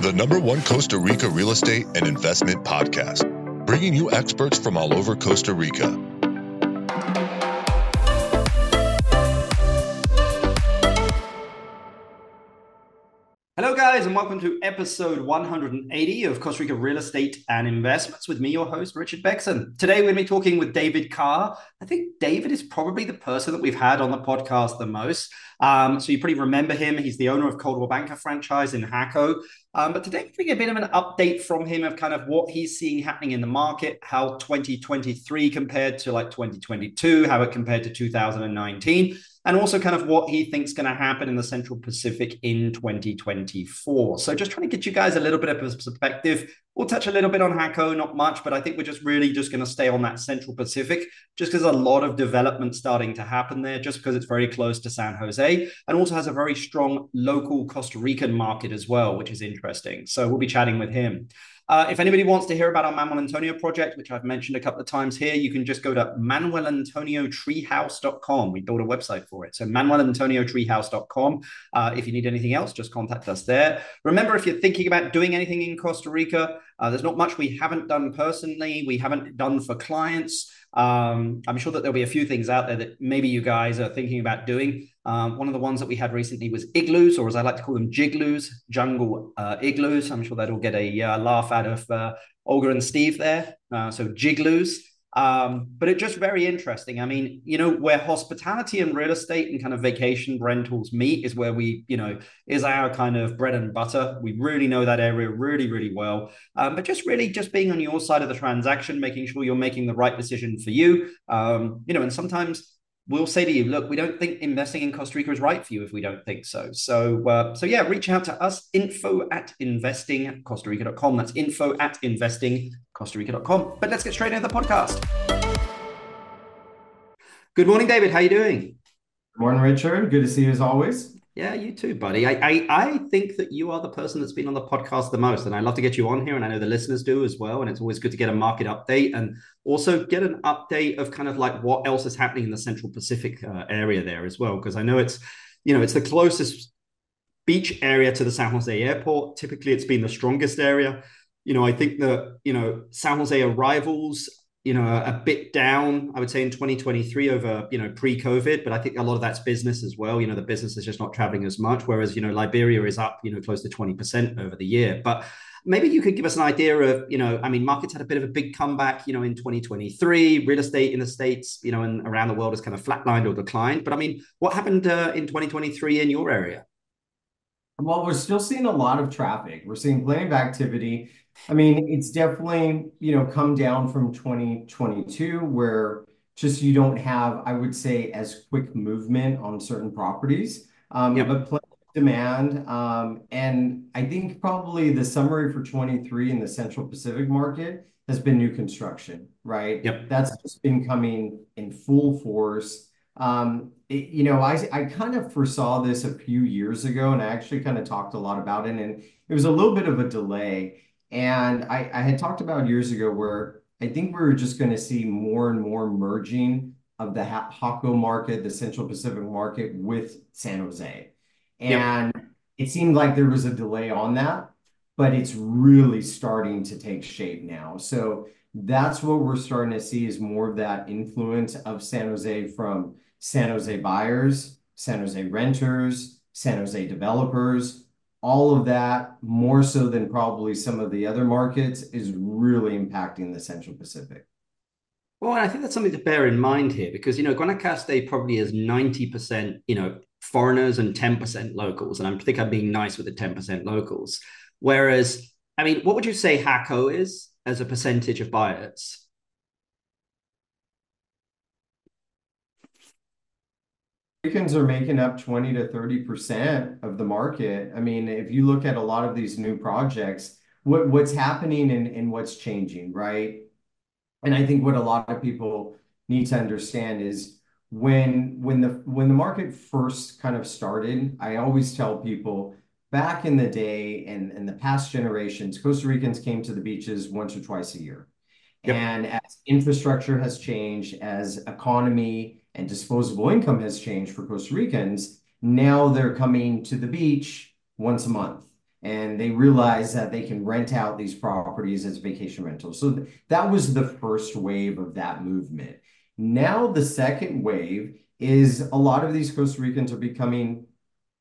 the number one Costa Rica real estate and investment podcast, bringing you experts from all over Costa Rica. Guys, and welcome to episode 180 of Costa Rica Real Estate and Investments with me, your host, Richard Bexon. Today, we're going to be talking with David Karr. I think David is probably the person that we've had on the podcast the most. Um, so you probably remember him. He's the owner of Coldwell Banker franchise in Jaco. Um, but today, we're going to get a bit of an update from him of kind of what he's seeing happening in the market, how 2023 compared to like 2022, how it compared to 2019 and also kind of what he thinks going to happen in the Central Pacific in 2024. So just trying to get you guys a little bit of perspective. We'll touch a little bit on Jaco, not much, but I think we're just really just going to stay on that Central Pacific, just because a lot of development starting to happen there, just because it's very close to San Jose, and also has a very strong local Costa Rican market as well, which is interesting. So we'll be chatting with him. Uh, if anybody wants to hear about our Manuel Antonio project, which I've mentioned a couple of times here, you can just go to manuelantonio.treehouse.com. We built a website for it. So manuelantonio.treehouse.com. Uh, if you need anything else, just contact us there. Remember, if you're thinking about doing anything in Costa Rica, uh, there's not much we haven't done personally. We haven't done for clients. Um, I'm sure that there'll be a few things out there that maybe you guys are thinking about doing. Um, one of the ones that we had recently was igloos, or as I like to call them, jigloos, jungle uh, igloos. I'm sure that'll get a uh, laugh out of uh, Olga and Steve there. Uh, so jigloos. Um, but it's just very interesting. I mean, you know, where hospitality and real estate and kind of vacation rentals meet is where we, you know, is our kind of bread and butter. We really know that area really, really well. Um, but just really just being on your side of the transaction, making sure you're making the right decision for you. Um, you know, and sometimes we'll say to you, look, we don't think investing in Costa Rica is right for you if we don't think so. So, uh, so yeah, reach out to us, info at investing Costa Rica.com. That's info at investing Costa Rica.com. But let's get straight into the podcast. Good morning, David. How you doing? Good morning, Richard. Good to see you as always. Yeah, you too, buddy. I, I, I think that you are the person that's been on the podcast the most, and I love to get you on here, and I know the listeners do as well. And it's always good to get a market update and also get an update of kind of like what else is happening in the Central Pacific uh, area there as well, because I know it's you know it's the closest beach area to the San Jose airport. Typically, it's been the strongest area. You know, I think that you know San Jose arrivals you know, a bit down, I would say, in 2023 over, you know, pre-COVID. But I think a lot of that's business as well. You know, the business is just not traveling as much, whereas, you know, Liberia is up, you know, close to 20% over the year. But maybe you could give us an idea of, you know, I mean, markets had a bit of a big comeback, you know, in 2023. Real estate in the States, you know, and around the world has kind of flatlined or declined. But I mean, what happened uh, in 2023 in your area? Well, we're still seeing a lot of traffic. We're seeing plenty of activity. I mean, it's definitely, you know, come down from 2022 where just you don't have, I would say, as quick movement on certain properties. Um, yep. But plenty of demand. Um, and I think probably the summary for 23 in the Central Pacific market has been new construction, right? Yep. That's just been coming in full force. Um, you know, I I kind of foresaw this a few years ago, and I actually kind of talked a lot about it, and it was a little bit of a delay. And I, I had talked about years ago where I think we were just going to see more and more merging of the Jaco market, the Central Pacific market with San Jose. And yep. it seemed like there was a delay on that, but it's really starting to take shape now. So that's what we're starting to see is more of that influence of San Jose from San Jose buyers, San Jose renters, San Jose developers, all of that, more so than probably some of the other markets, is really impacting the Central Pacific. Well, and I think that's something to bear in mind here because, you know, Guanacaste probably is 90%, you know, foreigners and 10% locals. And I think I'm being nice with the 10% locals. Whereas, I mean, what would you say Jaco is as a percentage of buyers? Americans are making up 20 to 30% of the market. I mean, if you look at a lot of these new projects, what, what's happening and, and what's changing, right? And I think what a lot of people need to understand is when when the when the market first kind of started, I always tell people back in the day and in the past generations, Costa Ricans came to the beaches once or twice a year. Yep. And as infrastructure has changed, as economy and disposable income has changed for Costa Ricans, now they're coming to the beach once a month. and they realize that they can rent out these properties as vacation rentals. So that was the first wave of that movement. Now, the second wave is a lot of these Costa Ricans are becoming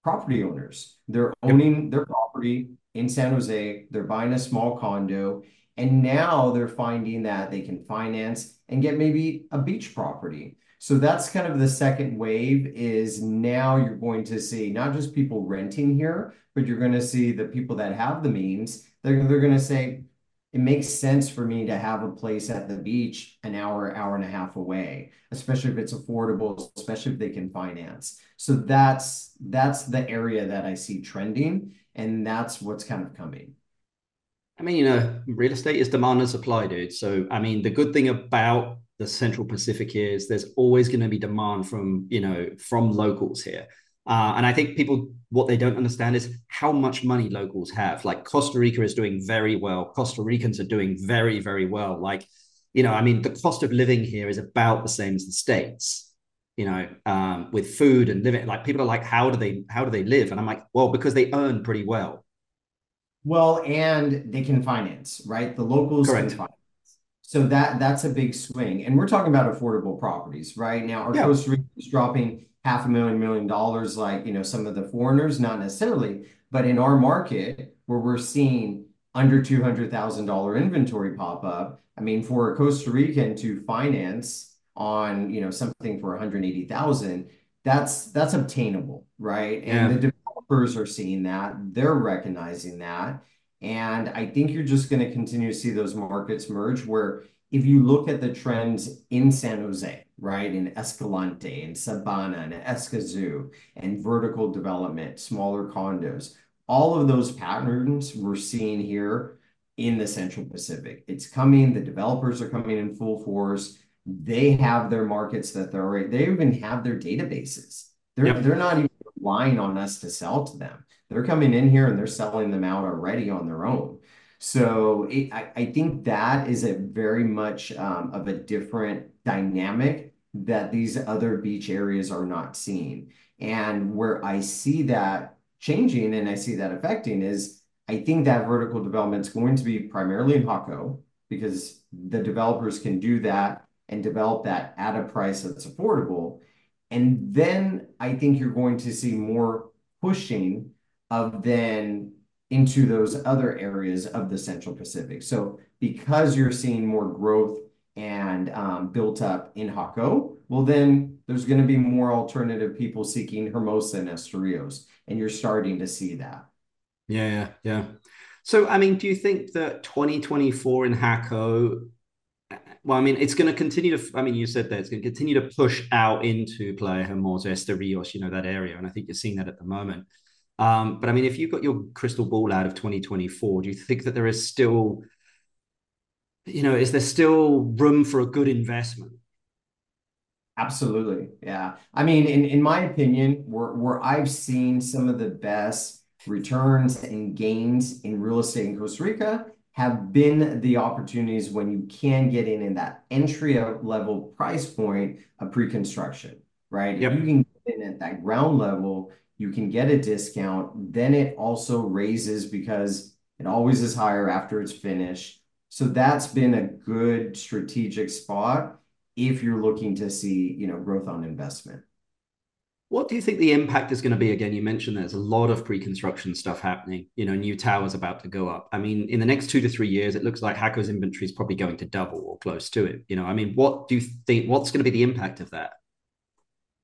property owners. They're owning their property in San Jose, they're buying a small condo, and now they're finding that they can finance and get maybe a beach property. So that's kind of the second wave is now you're going to see not just people renting here, but you're going to see the people that have the means. They're, they're going to say, it makes sense for me to have a place at the beach an hour, hour and a half away, especially if it's affordable, especially if they can finance. So that's that's the area that I see trending, and that's what's kind of coming. I mean, you know, real estate is demand and supply, dude. So, I mean, the good thing about the Central Pacific is there's always going to be demand from, you know, from locals here. Uh, and I think people, what they don't understand is how much money locals have. Like Costa Rica is doing very well. Costa Ricans are doing very, very well. Like, you know, I mean, the cost of living here is about the same as the States, you know, um, with food and living. Like people are like, how do they, how do they live? And I'm like, well, because they earn pretty well. Well, and they can finance, right? The locals Correct. can finance. So that that's a big swing. And we're talking about affordable properties, right? Now, our Yeah. Costa Rica is dropping half a million, million dollars like, you know, some of the foreigners, not necessarily, but in our market where we're seeing under $200,000 inventory pop up, I mean, for a Costa Rican to finance on, you know, something for 180,000, that's that's obtainable, right? And the developers are seeing that, they're recognizing that. And I think you're just going to continue to see those markets merge where if you look at the trends in San Jose, right, in Escalante, in Sabana, and Escazú, and vertical development, smaller condos, all of those patterns we're seeing here in the Central Pacific. It's coming. The developers are coming in full force. They have their markets that they're already, they even have their databases. They're, Yep. they're not even relying on us to sell to them. They're coming in here and they're selling them out already on their own. So it, I, I think that is a very much um, of a different dynamic that these other beach areas are not seeing. And where I see that changing and I see that affecting is I think that vertical development is going to be primarily in Jaco because the developers can do that and develop that at a price that's affordable. And then I think you're going to see more pushing of then into those other areas of the Central Pacific. So because you're seeing more growth and um, built up in Jaco, well, then there's going to be more alternative people seeking Hermosa and Esterillos, and you're starting to see that. Yeah, yeah, yeah. So, I mean, do you think that 2024 in Jaco, well, I mean, it's going to continue to, I mean, you said that it's going to continue to push out into Playa Hermosa, Esterillos, you know, that area. And I think you're seeing that at the moment. Um, but I mean, if you've got your crystal ball out of 2024, do you think that there is still, you know, is there still room for a good investment? Absolutely. Yeah. I mean, in, in my opinion, where, where I've seen some of the best returns and gains in real estate in Costa Rica have been the opportunities when you can get in in that entry level price point of pre-construction, right? If you can get in at that ground level, you can get a discount. Then it also raises because it always is higher after it's finished. So that's been a good strategic spot if you're looking to see, you know, growth on investment. What do you think the impact is going to be? Again, you mentioned there's a lot of pre-construction stuff happening. You know, new towers about to go up. I mean, in the next two to three years, it looks like Jaco's inventory is probably going to double or close to it. You know, I mean, what do you think? What's going to be the impact of that?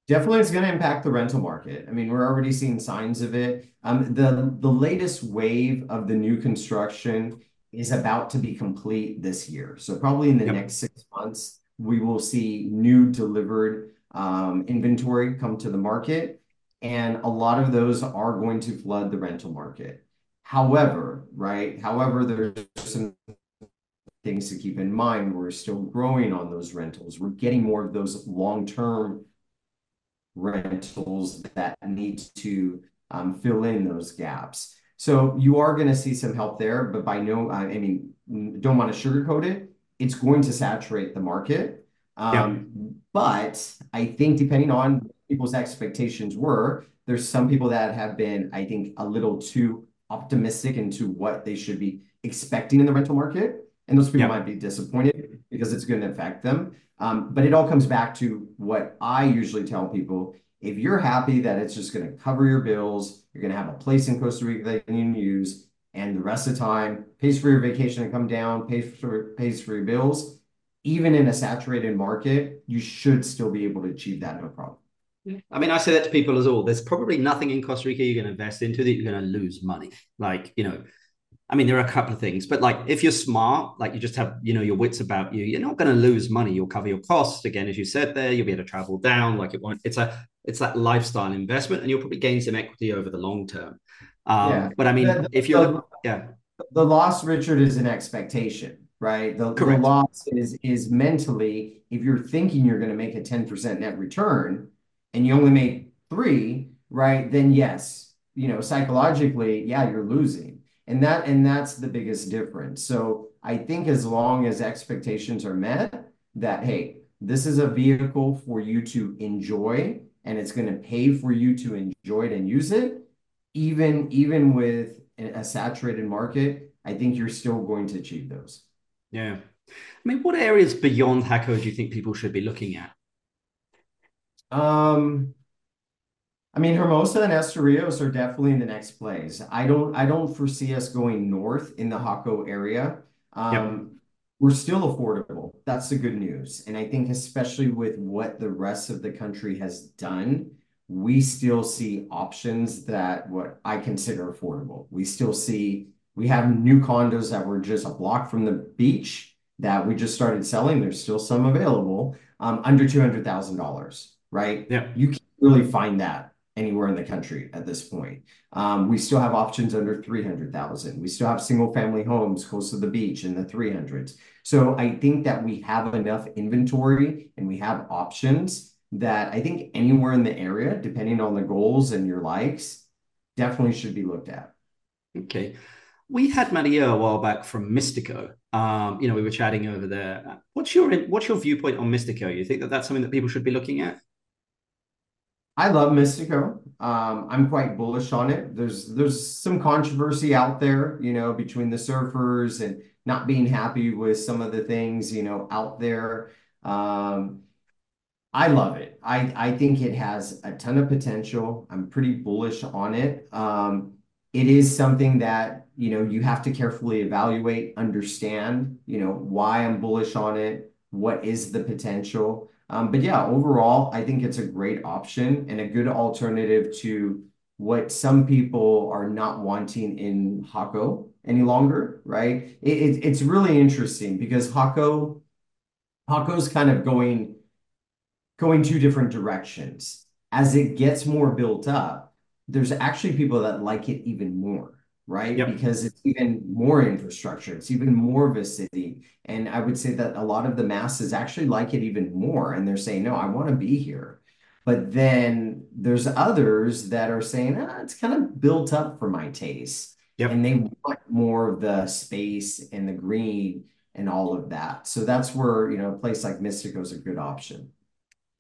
Definitely, it's going to impact the rental market. I mean, we're already seeing signs of it. Um, the the latest wave of the new construction is about to be complete this year. So probably in the Yep. next six months, we will see new delivered um, inventory come to the market, and a lot of those are going to flood the rental market. However, right? However, there's some things to keep in mind. We're still growing on those rentals. We're getting more of those long-term rentals that need to um, fill in those gaps. So you are going to see some help there, but by no, I mean, don't want to sugarcoat it. It's going to saturate the market. Um, But I think depending on people's expectations were, there's some people that have been, I think, a little too optimistic into what they should be expecting in the rental market. And those people might be disappointed because it's going to affect them. But it all comes back to what I usually tell people. If you're happy that it's just going to cover your bills, you're going to have a place in Costa Rica that you can use, and the rest of the time pays for your vacation to come down, pays pays for your bills, even in a saturated market, you should still be able to achieve that no problem. I mean, I say that to people as well. There's probably nothing in Costa Rica you're going to invest into that you're going to lose money. Like, you know, I mean, there are a couple of things, but like if you're smart, like you just have, you know, your wits about you, you're not going to lose money. You'll cover your costs again, as you said there. You'll be able to travel down. Like it won't. It's a, it's that lifestyle investment, and you'll probably gain some equity over the long term. Um, yeah. But I mean, the, if you're, the, yeah, the loss, Richard, is an expectation, right? The, the loss is is mentally if you're thinking you're going to make a ten percent net return, and you only make three, right? Then yes, you know, psychologically, yeah, you're losing and that and that's the biggest difference. So I think as long as expectations are met, that hey, this is a vehicle for you to enjoy, and it's going to pay for you to enjoy it and use it, even even with a saturated market, I think you're still going to achieve those. Yeah. I mean, what areas beyond Jaco do you think people should be looking at? Um, I mean, Hermosa and Esterillos are definitely in the next plays. I don't I don't foresee us going north in the Jaco area. Um, we're still affordable. That's the good news. And I think especially with what the rest of the country has done, we still see options that what I consider affordable. We still see we have new condos that were just a block from the beach that we just started selling. There's still some available um, under $200,000, right? Yeah. You can't really find that anywhere in the country at this point. Um, we still have options under 300,000. We still have single family homes close to the beach in the 300s. So I think that we have enough inventory and we have options that I think anywhere in the area, depending on the goals and your likes, definitely should be looked at. Okay. We had Maria a while back from Mystico. Um, you know, we were chatting over there. What's your what's your viewpoint on Mystico? You think that that's something that people should be looking at? I love Mystico. Um, I'm quite bullish on it. There's there's some controversy out there, you know, between the surfers and not being happy with some of the things, you know, out there. Um, I love it. I I think it has a ton of potential. I'm pretty bullish on it. Um, it is something that, you know, you have to carefully evaluate, understand, you know, why I'm bullish on it, what is the potential. Um, but yeah, overall, I think it's a great option and a good alternative to what some people are not wanting in Jaco any longer, right? It, it, it's really interesting because Jaco, Jaco's kind of going going two different directions. As it gets more built up, there's actually people that like it even more right? Yep. Because it's even more infrastructure, it's even more of a city. And I would say that a lot of the masses actually like it even more. And they're saying, no, I want to be here. But then there's others that are saying, ah, it's kind of built up for my taste. Yep. And they want more of the space and the green and all of that. So that's where, you know, a place like Mistico is a good option.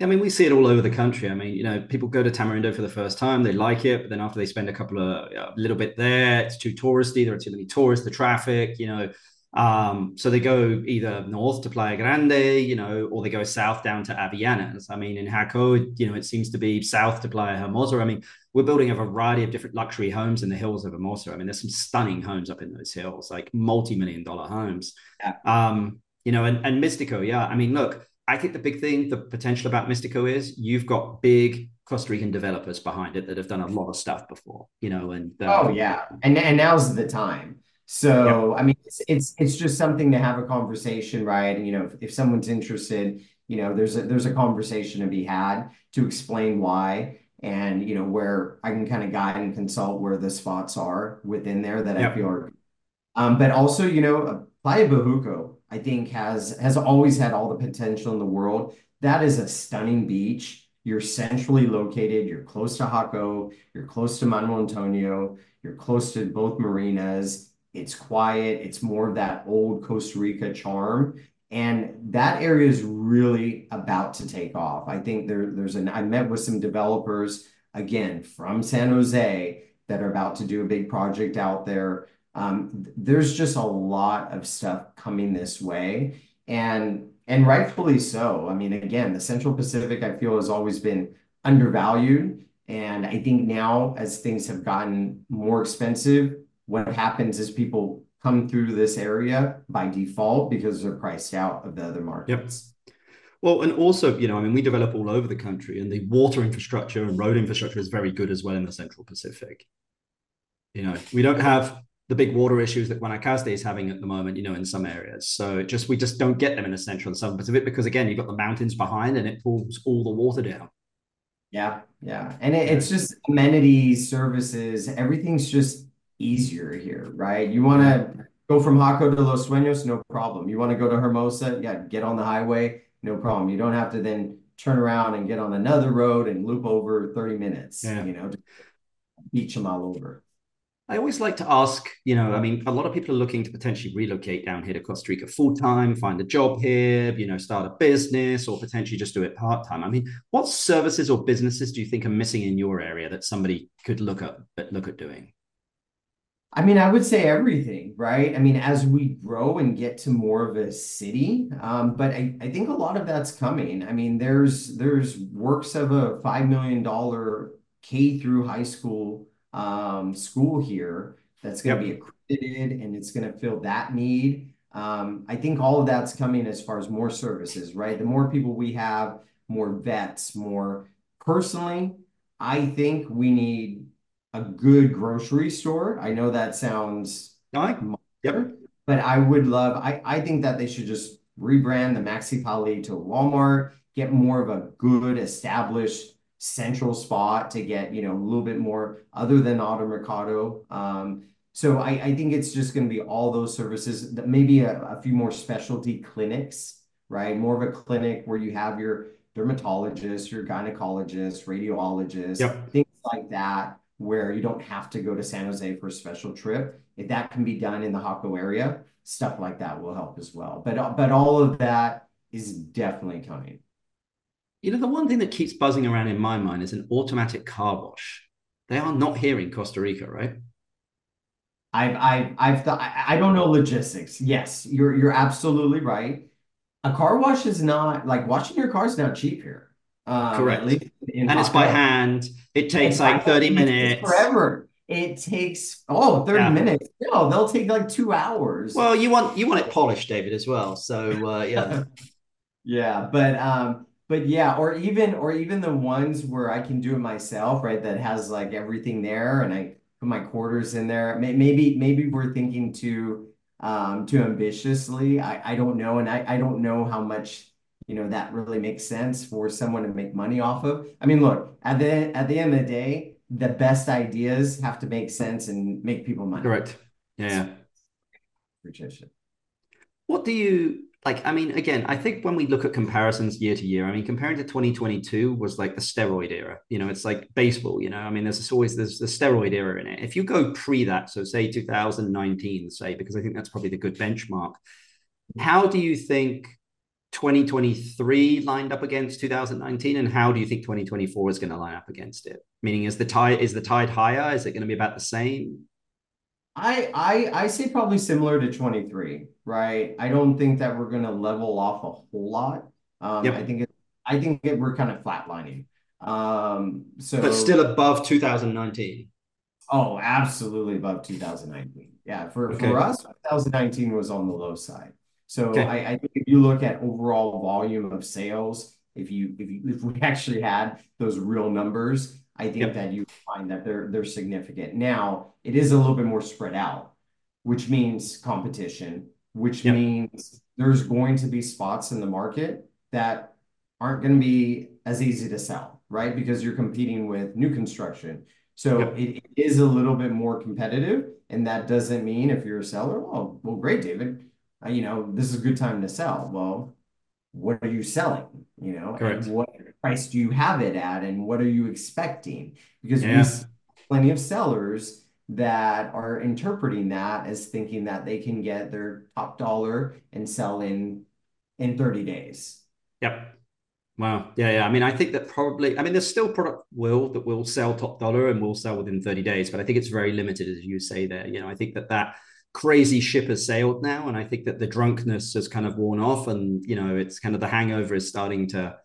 I mean, we see it all over the country. I mean, you know, people go to Tamarindo for the first time, they like it, but then after they spend a couple of a little bit there, it's too touristy. There are too many tourists, the traffic, you know. Um, so they go either north to Playa Grande, you know, or they go south down to Avellanas. I mean, in Jaco, you know, it seems to be south to Playa Hermosa. I mean, we're building a variety of different luxury homes in the hills of Hermosa. I mean, there's some stunning homes up in those hills, like multi-million dollar homes. Yeah. Um, you know, and, and Mistico, yeah. I mean, look I think the big thing, the potential about Mystico is you've got big Costa Rican developers behind it that have done a lot of stuff before, you know, and uh, oh yeah, and and now's the time. So. I mean, it's, it's it's just something to have a conversation, right? And you know, if, if someone's interested, you know, there's a there's a conversation to be had to explain why and you know where I can kind of guide and consult where the spots are within there that yep. I feel are. Um, but also, you know, Playa Bejuco I think has has always had all the potential in the world. That is a stunning beach. You're centrally located. You're close to Jaco. You're close to Manuel Antonio. You're close to both marinas. It's quiet. It's more of that old Costa Rica charm. And that area is really about to take off. I think there, there's an, I met with some developers again from San Jose that are about to do a big project out there. Um, there's just a lot of stuff coming this way, and and rightfully so. I mean, again, the Central Pacific, I feel, has always been undervalued. And I think now, as things have gotten more expensive, what happens is people come through this area by default because they're priced out of the other markets. Yep. Well, and also, you know, I mean, we develop all over the country, and the water infrastructure and road infrastructure is very good as well in the Central Pacific. You know, we don't have the big water issues that Guanacaste is having at the moment, you know, in some areas. So just we just don't get them in the central and southern Pacific because again, you've got the mountains behind and it pulls all the water down. Yeah, yeah. And it, it's just amenities, services, everything's just easier here, right? You want to go from Jaco to Los Sueños, no problem. You want to go to Hermosa, yeah, get on the highway, no problem. You don't have to then turn around and get on another road and loop over 30 minutes, yeah. you know, beach them all over. I always like to ask, you know, I mean, a lot of people are looking to potentially relocate down here to Costa Rica full time, find a job here, you know, start a business or potentially just do it part time. I mean, what services or businesses do you think are missing in your area that somebody could look at look at doing? I mean, I would say everything, right? I mean, as we grow and get to more of a city, um, but I, I think a lot of that's coming. I mean, there's there's works of a five million dollar K through high school um, school here that's going to yep. be accredited and it's going to fill that need. Um, I think all of that's coming as far as more services, right? The more people we have, more vets, more personally, I think we need a good grocery store. I know that sounds like yep. but I would love, I, I think that they should just rebrand the Maxi Pali to Walmart, get more of a good established central spot to get, you know, a little bit more other than Automercado. Um, so I, I think it's just going to be all those services, that maybe a, a few more specialty clinics, right? More of a clinic where you have your dermatologist, your gynecologist, radiologist, yep. things like that, where you don't have to go to San Jose for a special trip. If that can be done in the Jaco area, stuff like that will help as well. But but all of that is definitely coming. You know, the one thing that keeps buzzing around in my mind is an automatic car wash. They are not here in Costa Rica, right? I've I've I've thought I don't know logistics. Yes, you're you're absolutely right. A car wash is not like washing your car is not cheap here. Um, Correct. and it's by hand. It takes like 30 minutes. Forever. It takes oh 30 yeah. minutes. No, they'll take like two hours. Well, you want you want it polished, David, as well. So uh, yeah. yeah, but um but yeah, or even or even the ones where I can do it myself, right? That has like everything there, and I put my quarters in there. Maybe maybe we're thinking too um, too ambitiously. I I don't know, and I I don't know how much you know that really makes sense for someone to make money off of. I mean, look at the at the end of the day, the best ideas have to make sense and make people money. Correct. Yeah. So, What do you like i mean again i think when we look at comparisons year to year i mean comparing to 2022 was like the steroid era. You know it's like baseball you know? I mean there's always there's the steroid era in it. If you go pre that so say 2019 say because i think that's probably the good benchmark how do you think 2023 lined up against 2019 and how do you think 2024 is going to line up against it? Meaning is the tide is the tide higher? Is it going to be about the same I I I say probably similar to 23, right? I don't think that we're going to level off a whole lot. Um, yep. I think it, I think it, we're kind of flatlining. Um, so but still above 2019. Oh, absolutely above 2019. Yeah, for okay. for us, 2019 was on the low side. So okay. I, I think if you look at overall volume of sales, if you if you if we actually had those real numbers, I think yep. that you find that they're they're significant. Now, it is a little bit more spread out, which means competition, which yep. means there's going to be spots in the market that aren't going to be as easy to sell, right? Because you're competing with new construction. So yep. it, it is a little bit more competitive. And that doesn't mean if you're a seller, oh, well, great, David. Uh, you know, this is a good time to sell. Well, what are you selling? You know, what price do you have it at, and what are you expecting? Because yeah. we see plenty of sellers that are interpreting that as thinking that they can get their top dollar and sell in in 30 days. Yep. Wow. Yeah, yeah. I mean, I think that probably, I mean, there's still product will that will sell top dollar and will sell within 30 days, but I think it's very limited, as you say there. You know, I think that that crazy ship has sailed now. And I think that the drunkenness has kind of worn off and, you know, it's kind of the hangover is starting to,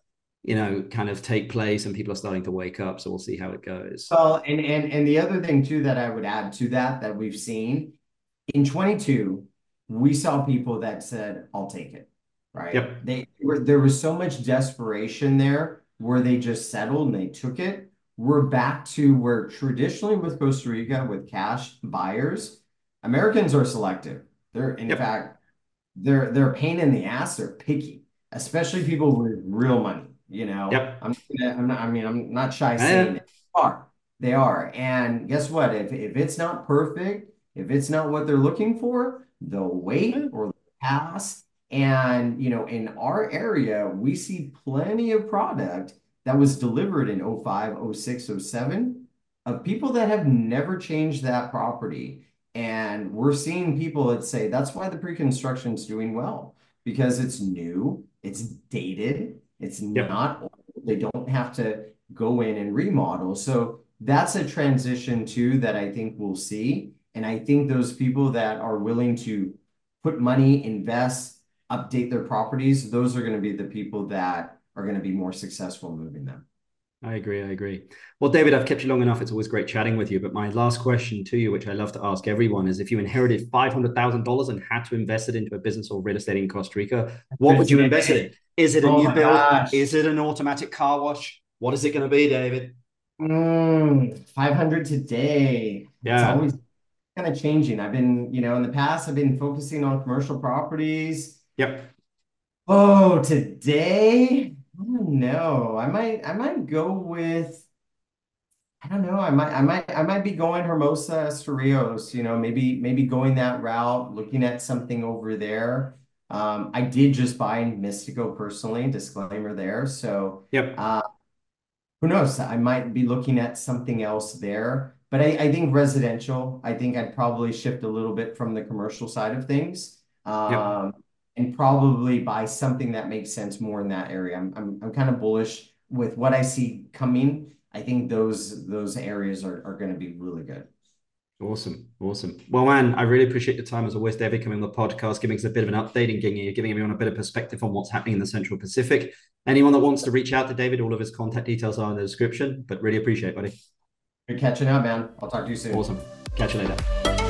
you know, kind of take place and people are starting to wake up. So we'll see how it goes. Well, and and and the other thing too that I would add to that that we've seen in 22, we saw people that said, I'll take it. Right. Yep. They were there was so much desperation there where they just settled and they took it. We're back to where traditionally with Costa Rica with cash buyers, Americans are selective. They're in yep. fact they're they're pain in the ass, they're picky, especially people with real money. You know, yep. I'm, I'm not, I mean, I'm not shy eh. saying it. They are. They are. And guess what? If if it's not perfect, if it's not what they're looking for, they'll wait eh. or pass. And you know, in our area, we see plenty of product that was delivered in 05, 06, 07 of people that have never changed that property. And we're seeing people that say that's why the pre-construction is doing well because it's new, it's dated, it's yep. not. They don't have to go in and remodel. So that's a transition too that I think we'll see. And I think those people that are willing to put money, invest, update their properties, those are going to be the people that are going to be more successful moving them. I agree. I agree. Well, David, I've kept you long enough. It's always great chatting with you. But my last question to you, which I love to ask everyone, is if you inherited $500,000 and had to invest it into a business or real estate in Costa Rica, what would you invest it in? Is it a oh new build? Gosh. Is it an automatic car wash? What is it going to be, David? Mm, 500 today. Yeah. It's always kind of changing. I've been, you know, in the past, I've been focusing on commercial properties. Yep. Oh, today? I don't know. I might, I might go with, I don't know. I might, I might, I might be going Hermosa Esterillos, you know, maybe, maybe going that route, looking at something over there. Um, I did just buy Mystico personally, disclaimer there. So, yep. Uh, who knows? I might be looking at something else there. But I, I think residential, I think I'd probably shift a little bit from the commercial side of things. Um, yep. And probably buy something that makes sense more in that area. I'm, I'm, I'm kind of bullish with what I see coming. I think those those areas are, are going to be really good. Awesome. Awesome. Well, man, I really appreciate your time as always, David, coming on the podcast, giving us a bit of an update and giving, giving everyone a bit of perspective on what's happening in the Central Pacific. Anyone that wants to reach out to David, all of his contact details are in the description, but really appreciate it, buddy. Good catching up, man. I'll talk to you soon. Awesome. Catch you later.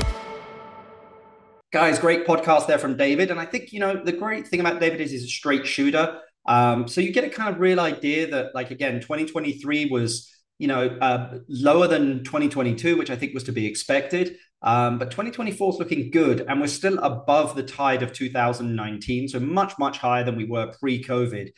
Guys, great podcast there from David. And I think, you know, the great thing about David is he's a straight shooter. Um, so you get a kind of real idea that, like, again, 2023 was you know, uh, lower than 2022, which I think was to be expected. Um, but 2024 is looking good, and we're still above the tide of 2019, so much, much higher than we were pre COVID.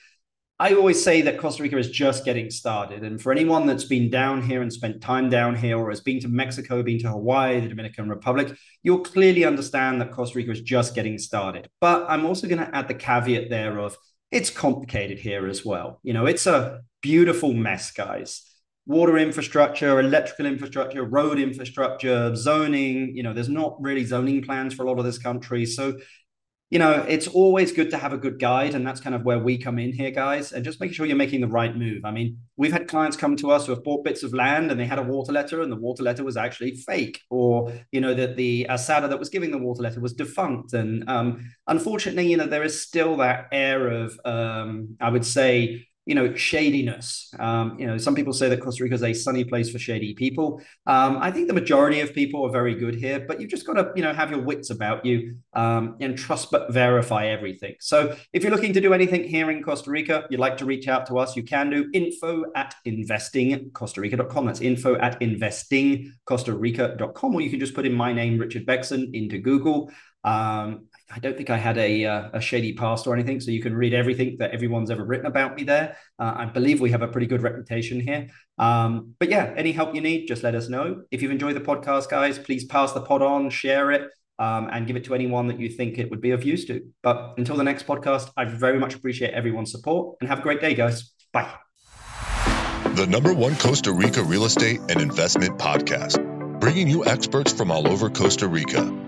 I always say that Costa Rica is just getting started. And for anyone that's been down here and spent time down here, or has been to Mexico, been to Hawaii, the Dominican Republic, you'll clearly understand that Costa Rica is just getting started. But I'm also going to add the caveat there of it's complicated here as well. You know, it's a beautiful mess, guys water infrastructure, electrical infrastructure, road infrastructure, zoning. You know, there's not really zoning plans for a lot of this country. So, you know, it's always good to have a good guide. And that's kind of where we come in here, guys, and just making sure you're making the right move. I mean, we've had clients come to us who have bought bits of land and they had a water letter and the water letter was actually fake, or, you know, that the asada that was giving the water letter was defunct. And um, unfortunately, you know, there is still that air of, um, I would say, you know, shadiness. Um, you know, some people say that Costa Rica is a sunny place for shady people. Um, I think the majority of people are very good here, but you've just got to, you know, have your wits about you um, and trust but verify everything. So if you're looking to do anything here in Costa Rica, you'd like to reach out to us, you can do info at investingcostarica.com. That's info at investingcostarica.com, or you can just put in my name, Richard Bexon, into Google. Um, I don't think I had a, uh, a shady past or anything. So you can read everything that everyone's ever written about me there. Uh, I believe we have a pretty good reputation here. Um, but yeah, any help you need, just let us know. If you've enjoyed the podcast, guys, please pass the pod on, share it, um, and give it to anyone that you think it would be of use to. But until the next podcast, I very much appreciate everyone's support and have a great day, guys. Bye. The number one Costa Rica real estate and investment podcast, bringing you experts from all over Costa Rica